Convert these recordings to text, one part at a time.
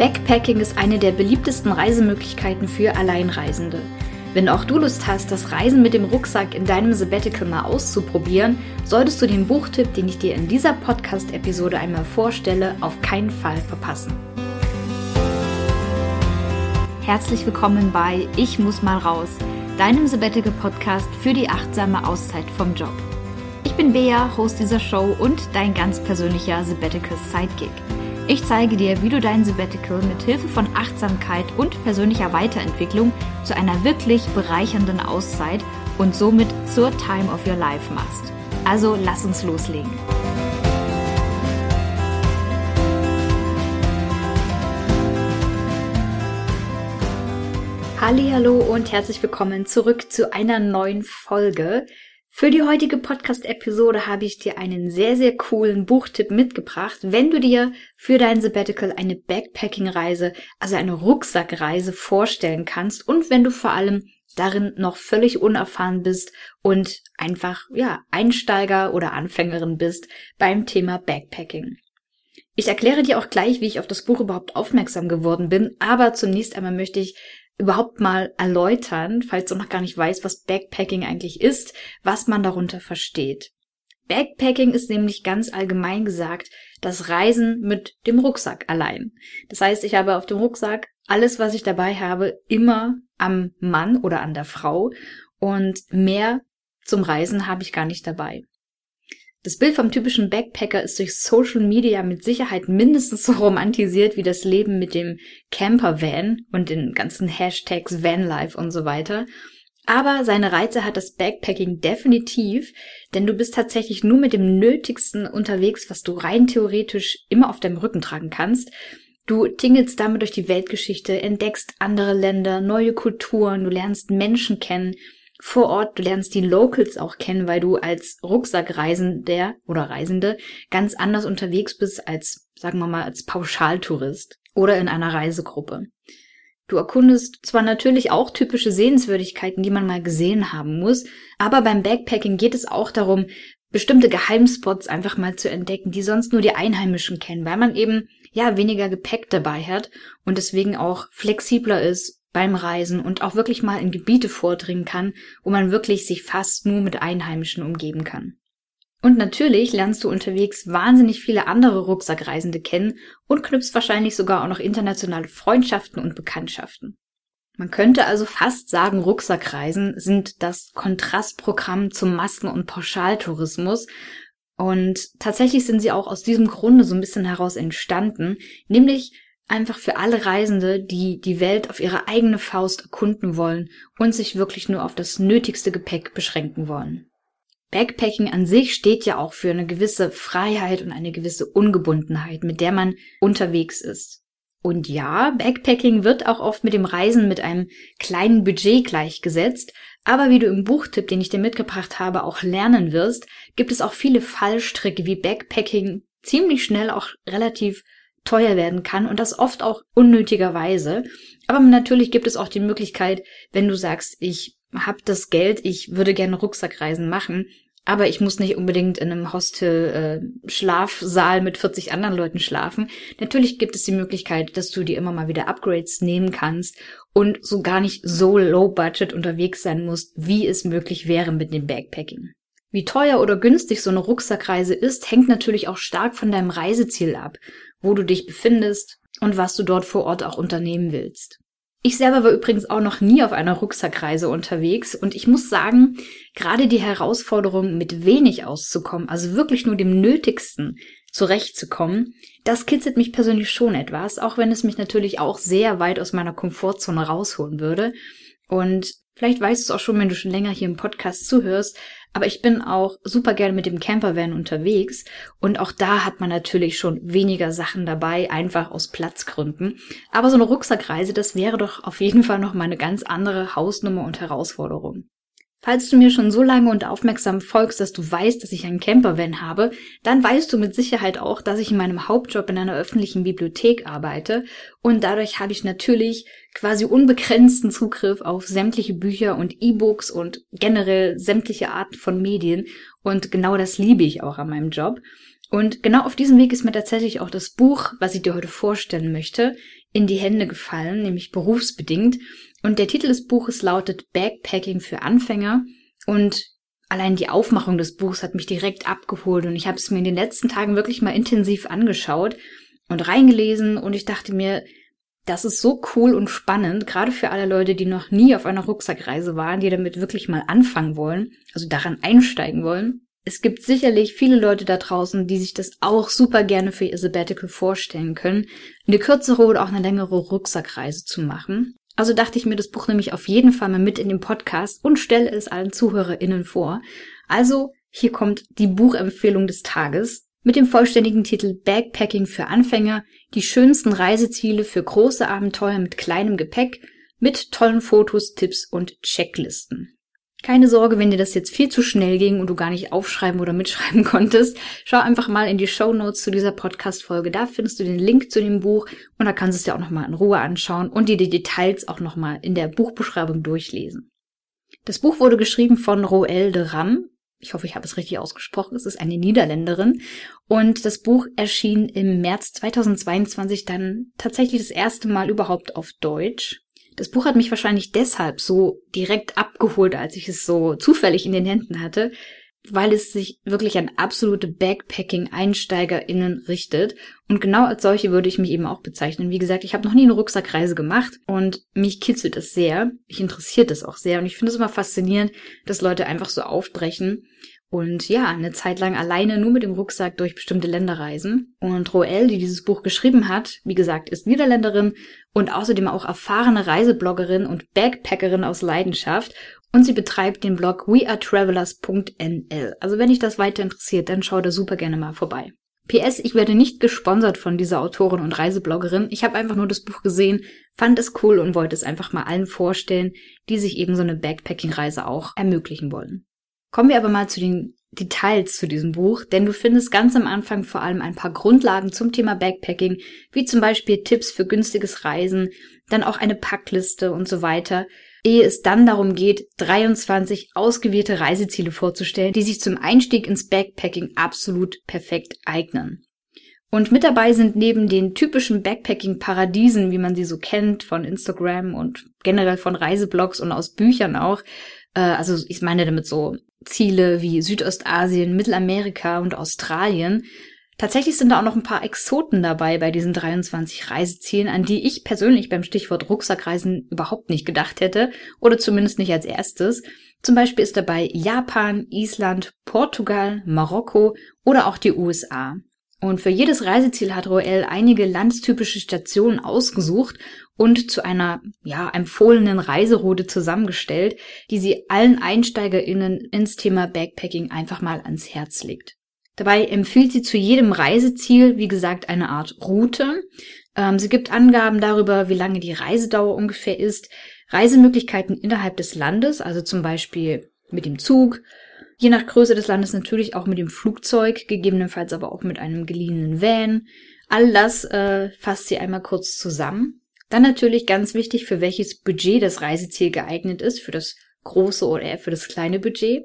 Backpacking ist eine der beliebtesten Reisemöglichkeiten für Alleinreisende. Wenn auch du Lust hast, das Reisen mit dem Rucksack in deinem Sabbatical mal auszuprobieren, solltest du den Buchtipp, den ich dir in dieser Podcast-Episode einmal vorstelle, auf keinen Fall verpassen. Herzlich willkommen bei Ich muss mal raus, deinem Sabbatical Podcast für die achtsame Auszeit vom Job. Ich bin Bea, Host dieser Show und dein ganz persönlicher Sabbatical Sidekick. Ich zeige dir, wie du dein Sabbatical mit Hilfe von Achtsamkeit und persönlicher Weiterentwicklung zu einer wirklich bereichernden Auszeit und somit zur Time of Your Life machst. Also lass uns loslegen. Hallo und herzlich willkommen zurück zu einer neuen Folge. Für die heutige Podcast-Episode habe ich dir einen sehr, sehr coolen Buchtipp mitgebracht, wenn du dir für dein Sabbatical eine Backpacking-Reise, also eine Rucksackreise vorstellen kannst und wenn du vor allem darin noch völlig unerfahren bist und einfach, ja, Einsteiger oder Anfängerin bist beim Thema Backpacking. Ich erkläre dir auch gleich, wie ich auf das Buch überhaupt aufmerksam geworden bin, aber zunächst einmal möchte ich überhaupt mal erläutern, falls du noch gar nicht weißt, was Backpacking eigentlich ist, was man darunter versteht. Backpacking ist nämlich ganz allgemein gesagt das Reisen mit dem Rucksack allein. Das heißt, ich habe auf dem Rucksack alles, was ich dabei habe, immer am Mann oder an der Frau und mehr zum Reisen habe ich gar nicht dabei. Das Bild vom typischen Backpacker ist durch Social Media mit Sicherheit mindestens so romantisiert wie das Leben mit dem Campervan und den ganzen Hashtags Vanlife und so weiter. Aber seine Reize hat das Backpacking definitiv, denn du bist tatsächlich nur mit dem Nötigsten unterwegs, was du rein theoretisch immer auf deinem Rücken tragen kannst. Du tingelst damit durch die Weltgeschichte, entdeckst andere Länder, neue Kulturen, du lernst Menschen kennen, vor Ort. Du lernst die Locals auch kennen, weil du als Rucksackreisender oder Reisende ganz anders unterwegs bist als, sagen wir mal, als Pauschaltourist oder in einer Reisegruppe. Du erkundest zwar natürlich auch typische Sehenswürdigkeiten, die man mal gesehen haben muss, aber beim Backpacking geht es auch darum, bestimmte Geheimspots einfach mal zu entdecken, die sonst nur die Einheimischen kennen, weil man eben ja weniger Gepäck dabei hat und deswegen auch flexibler ist beim Reisen und auch wirklich mal in Gebiete vordringen kann, wo man wirklich sich fast nur mit Einheimischen umgeben kann. Und natürlich lernst du unterwegs wahnsinnig viele andere Rucksackreisende kennen und knüpfst wahrscheinlich sogar auch noch internationale Freundschaften und Bekanntschaften. Man könnte also fast sagen, Rucksackreisen sind das Kontrastprogramm zum Masken- und Pauschaltourismus. Und tatsächlich sind sie auch aus diesem Grunde so ein bisschen heraus entstanden, nämlich einfach für alle Reisende, die die Welt auf ihre eigene Faust erkunden wollen und sich wirklich nur auf das nötigste Gepäck beschränken wollen. Backpacking an sich steht ja auch für eine gewisse Freiheit und eine gewisse Ungebundenheit, mit der man unterwegs ist. Und ja, Backpacking wird auch oft mit dem Reisen mit einem kleinen Budget gleichgesetzt, aber wie du im Buchtipp, den ich dir mitgebracht habe, auch lernen wirst, gibt es auch viele Fallstricke, wie Backpacking ziemlich schnell auch relativ teuer werden kann und das oft auch unnötigerweise. Aber natürlich gibt es auch die Möglichkeit, wenn du sagst, ich habe das Geld, ich würde gerne Rucksackreisen machen, aber ich muss nicht unbedingt in einem Hostel äh, Schlafsaal mit 40 anderen Leuten schlafen. Natürlich gibt es die Möglichkeit, dass du dir immer mal wieder Upgrades nehmen kannst und so gar nicht so low budget unterwegs sein musst, wie es möglich wäre mit dem Backpacking. Wie teuer oder günstig so eine Rucksackreise ist, hängt natürlich auch stark von deinem Reiseziel ab wo du dich befindest und was du dort vor Ort auch unternehmen willst. Ich selber war übrigens auch noch nie auf einer Rucksackreise unterwegs und ich muss sagen, gerade die Herausforderung, mit wenig auszukommen, also wirklich nur dem Nötigsten zurechtzukommen, das kitzelt mich persönlich schon etwas, auch wenn es mich natürlich auch sehr weit aus meiner Komfortzone rausholen würde. Und vielleicht weißt du es auch schon, wenn du schon länger hier im Podcast zuhörst, aber ich bin auch super gerne mit dem Campervan unterwegs und auch da hat man natürlich schon weniger Sachen dabei, einfach aus Platzgründen. Aber so eine Rucksackreise, das wäre doch auf jeden Fall noch mal eine ganz andere Hausnummer und Herausforderung. Falls du mir schon so lange und aufmerksam folgst, dass du weißt, dass ich einen Campervan habe, dann weißt du mit Sicherheit auch, dass ich in meinem Hauptjob in einer öffentlichen Bibliothek arbeite und dadurch habe ich natürlich quasi unbegrenzten Zugriff auf sämtliche Bücher und E-Books und generell sämtliche Arten von Medien und genau das liebe ich auch an meinem Job. Und genau auf diesem Weg ist mir tatsächlich auch das Buch, was ich dir heute vorstellen möchte, in die Hände gefallen, nämlich berufsbedingt. Und der Titel des Buches lautet Backpacking für Anfänger. Und allein die Aufmachung des Buchs hat mich direkt abgeholt und ich habe es mir in den letzten Tagen wirklich mal intensiv angeschaut und reingelesen und ich dachte mir, das ist so cool und spannend, gerade für alle Leute, die noch nie auf einer Rucksackreise waren, die damit wirklich mal anfangen wollen, also daran einsteigen wollen. Es gibt sicherlich viele Leute da draußen, die sich das auch super gerne für ihr Sabbatical vorstellen können, eine kürzere oder auch eine längere Rucksackreise zu machen. Also dachte ich mir das Buch nämlich auf jeden Fall mal mit in den Podcast und stelle es allen ZuhörerInnen vor. Also hier kommt die Buchempfehlung des Tages mit dem vollständigen Titel Backpacking für Anfänger, die schönsten Reiseziele für große Abenteuer mit kleinem Gepäck, mit tollen Fotos, Tipps und Checklisten. Keine Sorge, wenn dir das jetzt viel zu schnell ging und du gar nicht aufschreiben oder mitschreiben konntest. Schau einfach mal in die Show Notes zu dieser Podcast-Folge. Da findest du den Link zu dem Buch und da kannst du es dir auch nochmal in Ruhe anschauen und dir die Details auch nochmal in der Buchbeschreibung durchlesen. Das Buch wurde geschrieben von Roel de Ram. Ich hoffe, ich habe es richtig ausgesprochen. Es ist eine Niederländerin. Und das Buch erschien im März 2022 dann tatsächlich das erste Mal überhaupt auf Deutsch. Das Buch hat mich wahrscheinlich deshalb so direkt abgeholt, als ich es so zufällig in den Händen hatte, weil es sich wirklich an absolute Backpacking-EinsteigerInnen richtet. Und genau als solche würde ich mich eben auch bezeichnen. Wie gesagt, ich habe noch nie eine Rucksackreise gemacht und mich kitzelt es sehr. Mich interessiert es auch sehr und ich finde es immer faszinierend, dass Leute einfach so aufbrechen und ja, eine Zeit lang alleine nur mit dem Rucksack durch bestimmte Länder reisen. Und Roel, die dieses Buch geschrieben hat, wie gesagt, ist Niederländerin und außerdem auch erfahrene Reisebloggerin und Backpackerin aus Leidenschaft. Und sie betreibt den Blog wearetravelers.nl. Also wenn dich das weiter interessiert, dann schau da super gerne mal vorbei. PS, ich werde nicht gesponsert von dieser Autorin und Reisebloggerin. Ich habe einfach nur das Buch gesehen, fand es cool und wollte es einfach mal allen vorstellen, die sich eben so eine Backpacking-Reise auch ermöglichen wollen. Kommen wir aber mal zu den Details zu diesem Buch, denn du findest ganz am Anfang vor allem ein paar Grundlagen zum Thema Backpacking, wie zum Beispiel Tipps für günstiges Reisen, dann auch eine Packliste und so weiter, ehe es dann darum geht, 23 ausgewählte Reiseziele vorzustellen, die sich zum Einstieg ins Backpacking absolut perfekt eignen. Und mit dabei sind neben den typischen Backpacking-Paradiesen, wie man sie so kennt, von Instagram und generell von Reiseblogs und aus Büchern auch, äh, also ich meine damit so Ziele wie Südostasien, Mittelamerika und Australien. Tatsächlich sind da auch noch ein paar Exoten dabei bei diesen 23 Reisezielen, an die ich persönlich beim Stichwort Rucksackreisen überhaupt nicht gedacht hätte oder zumindest nicht als erstes. Zum Beispiel ist dabei Japan, Island, Portugal, Marokko oder auch die USA. Und für jedes Reiseziel hat Roel einige landstypische Stationen ausgesucht und zu einer, ja, empfohlenen Reiseroute zusammengestellt, die sie allen EinsteigerInnen ins Thema Backpacking einfach mal ans Herz legt. Dabei empfiehlt sie zu jedem Reiseziel, wie gesagt, eine Art Route. Ähm, sie gibt Angaben darüber, wie lange die Reisedauer ungefähr ist, Reisemöglichkeiten innerhalb des Landes, also zum Beispiel mit dem Zug, je nach Größe des Landes natürlich auch mit dem Flugzeug, gegebenenfalls aber auch mit einem geliehenen Van. All das äh, fasst sie einmal kurz zusammen. Dann natürlich ganz wichtig, für welches Budget das Reiseziel geeignet ist, für das große oder eher für das kleine Budget.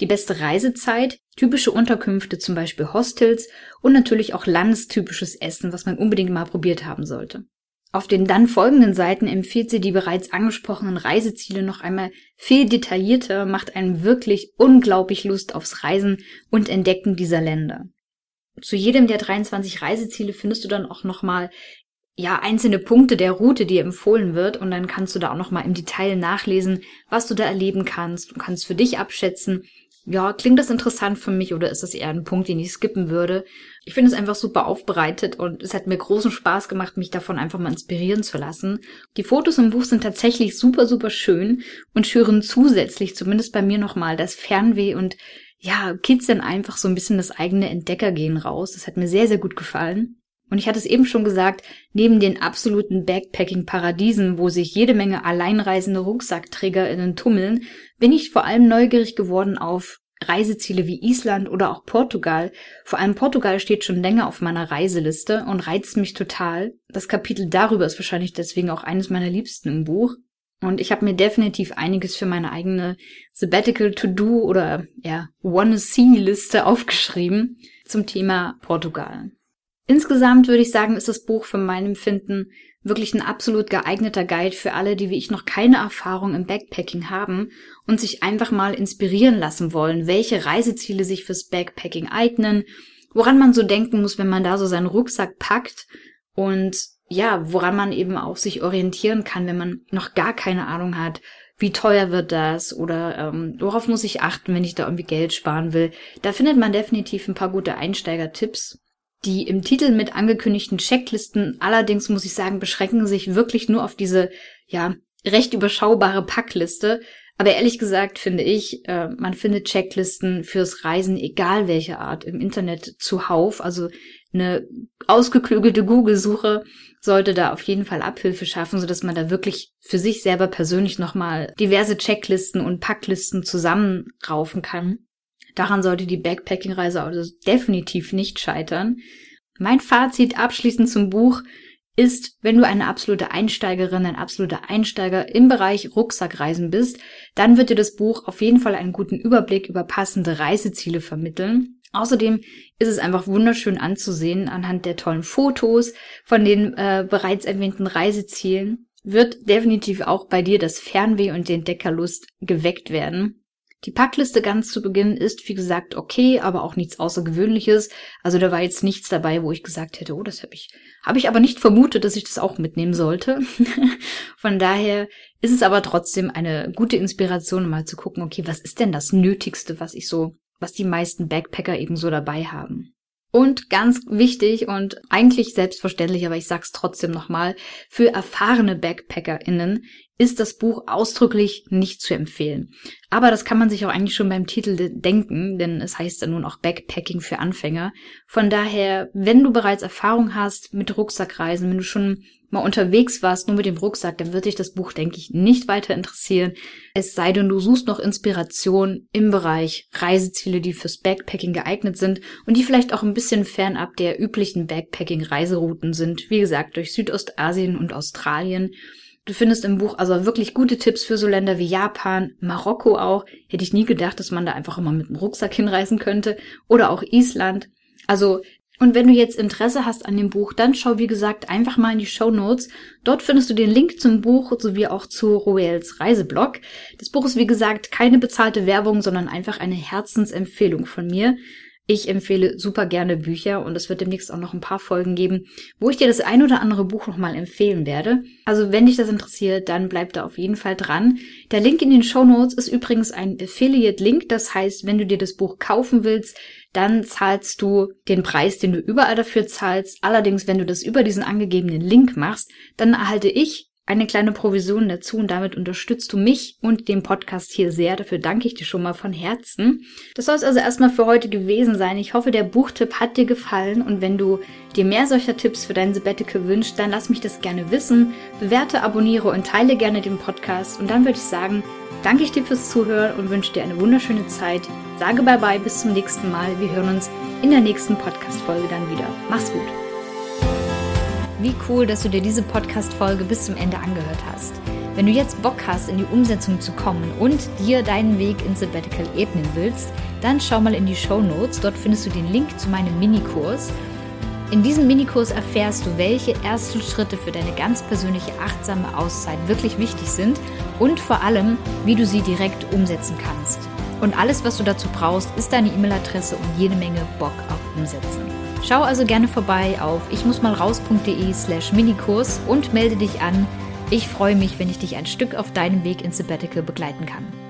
Die beste Reisezeit, typische Unterkünfte, zum Beispiel Hostels und natürlich auch landestypisches Essen, was man unbedingt mal probiert haben sollte. Auf den dann folgenden Seiten empfiehlt sie die bereits angesprochenen Reiseziele noch einmal viel detaillierter, macht einen wirklich unglaublich Lust aufs Reisen und Entdecken dieser Länder. Zu jedem der 23 Reiseziele findest du dann auch nochmal ja, einzelne Punkte der Route, die empfohlen wird und dann kannst du da auch nochmal im Detail nachlesen, was du da erleben kannst. Du kannst für dich abschätzen, ja, klingt das interessant für mich oder ist das eher ein Punkt, den ich skippen würde? Ich finde es einfach super aufbereitet und es hat mir großen Spaß gemacht, mich davon einfach mal inspirieren zu lassen. Die Fotos im Buch sind tatsächlich super, super schön und schüren zusätzlich, zumindest bei mir nochmal, das Fernweh und ja, kitzeln einfach so ein bisschen das eigene Entdeckergehen raus. Das hat mir sehr, sehr gut gefallen. Und ich hatte es eben schon gesagt, neben den absoluten Backpacking-Paradiesen, wo sich jede Menge alleinreisende RucksackträgerInnen tummeln, bin ich vor allem neugierig geworden auf Reiseziele wie Island oder auch Portugal. Vor allem Portugal steht schon länger auf meiner Reiseliste und reizt mich total. Das Kapitel darüber ist wahrscheinlich deswegen auch eines meiner liebsten im Buch. Und ich habe mir definitiv einiges für meine eigene Sabbatical To-Do oder ja, Wanna-See-Liste aufgeschrieben zum Thema Portugal. Insgesamt würde ich sagen, ist das Buch für mein Empfinden wirklich ein absolut geeigneter Guide für alle, die wie ich noch keine Erfahrung im Backpacking haben und sich einfach mal inspirieren lassen wollen, welche Reiseziele sich fürs Backpacking eignen, woran man so denken muss, wenn man da so seinen Rucksack packt und ja, woran man eben auch sich orientieren kann, wenn man noch gar keine Ahnung hat, wie teuer wird das oder ähm, worauf muss ich achten, wenn ich da irgendwie Geld sparen will. Da findet man definitiv ein paar gute Einsteigertipps. Die im Titel mit angekündigten Checklisten allerdings, muss ich sagen, beschränken sich wirklich nur auf diese, ja, recht überschaubare Packliste. Aber ehrlich gesagt finde ich, äh, man findet Checklisten fürs Reisen, egal welche Art, im Internet zuhauf. Also eine ausgeklügelte Google-Suche sollte da auf jeden Fall Abhilfe schaffen, sodass man da wirklich für sich selber persönlich nochmal diverse Checklisten und Packlisten zusammenraufen kann. Daran sollte die Backpacking-Reise also definitiv nicht scheitern. Mein Fazit abschließend zum Buch ist, wenn du eine absolute Einsteigerin, ein absoluter Einsteiger im Bereich Rucksackreisen bist, dann wird dir das Buch auf jeden Fall einen guten Überblick über passende Reiseziele vermitteln. Außerdem ist es einfach wunderschön anzusehen anhand der tollen Fotos von den äh, bereits erwähnten Reisezielen. Wird definitiv auch bei dir das Fernweh und den Deckerlust geweckt werden. Die Packliste ganz zu Beginn ist, wie gesagt, okay, aber auch nichts Außergewöhnliches. Also da war jetzt nichts dabei, wo ich gesagt hätte, oh, das habe ich, habe ich aber nicht vermutet, dass ich das auch mitnehmen sollte. Von daher ist es aber trotzdem eine gute Inspiration, mal zu gucken, okay, was ist denn das Nötigste, was ich so was die meisten Backpacker eben so dabei haben. Und ganz wichtig und eigentlich selbstverständlich, aber ich sag's trotzdem nochmal, für erfahrene BackpackerInnen ist das Buch ausdrücklich nicht zu empfehlen. Aber das kann man sich auch eigentlich schon beim Titel denken, denn es heißt ja nun auch Backpacking für Anfänger. Von daher, wenn du bereits Erfahrung hast mit Rucksackreisen, wenn du schon mal unterwegs warst, nur mit dem Rucksack, dann wird dich das Buch, denke ich, nicht weiter interessieren. Es sei denn, du suchst noch Inspiration im Bereich Reiseziele, die fürs Backpacking geeignet sind und die vielleicht auch ein bisschen fernab der üblichen Backpacking-Reiserouten sind. Wie gesagt, durch Südostasien und Australien. Du findest im Buch also wirklich gute Tipps für so Länder wie Japan, Marokko auch. Hätte ich nie gedacht, dass man da einfach immer mit dem Rucksack hinreisen könnte. Oder auch Island. Also und wenn du jetzt Interesse hast an dem Buch, dann schau wie gesagt einfach mal in die Show Notes. Dort findest du den Link zum Buch sowie auch zu Royals Reiseblog. Das Buch ist wie gesagt keine bezahlte Werbung, sondern einfach eine Herzensempfehlung von mir. Ich empfehle super gerne Bücher und es wird demnächst auch noch ein paar Folgen geben, wo ich dir das ein oder andere Buch nochmal empfehlen werde. Also wenn dich das interessiert, dann bleib da auf jeden Fall dran. Der Link in den Show Notes ist übrigens ein Affiliate-Link. Das heißt, wenn du dir das Buch kaufen willst, dann zahlst du den Preis, den du überall dafür zahlst. Allerdings, wenn du das über diesen angegebenen Link machst, dann erhalte ich eine kleine Provision dazu und damit unterstützt du mich und den Podcast hier sehr. Dafür danke ich dir schon mal von Herzen. Das soll es also erstmal für heute gewesen sein. Ich hoffe, der Buchtipp hat dir gefallen und wenn du dir mehr solcher Tipps für dein Sabbatical wünschst, dann lass mich das gerne wissen. Bewerte, abonniere und teile gerne den Podcast und dann würde ich sagen, danke ich dir fürs Zuhören und wünsche dir eine wunderschöne Zeit. Sage bye bye, bis zum nächsten Mal. Wir hören uns in der nächsten Podcast-Folge dann wieder. Mach's gut. Wie cool, dass du dir diese Podcast-Folge bis zum Ende angehört hast. Wenn du jetzt Bock hast, in die Umsetzung zu kommen und dir deinen Weg ins Sabbatical ebnen willst, dann schau mal in die Show Notes. Dort findest du den Link zu meinem Minikurs. In diesem Minikurs erfährst du, welche ersten Schritte für deine ganz persönliche achtsame Auszeit wirklich wichtig sind und vor allem, wie du sie direkt umsetzen kannst. Und alles, was du dazu brauchst, ist deine E-Mail-Adresse und jede Menge Bock auf Umsetzen. Schau also gerne vorbei auf ichmussmalraus.de slash Minikurs und melde dich an. Ich freue mich, wenn ich dich ein Stück auf deinem Weg ins Sabbatical begleiten kann.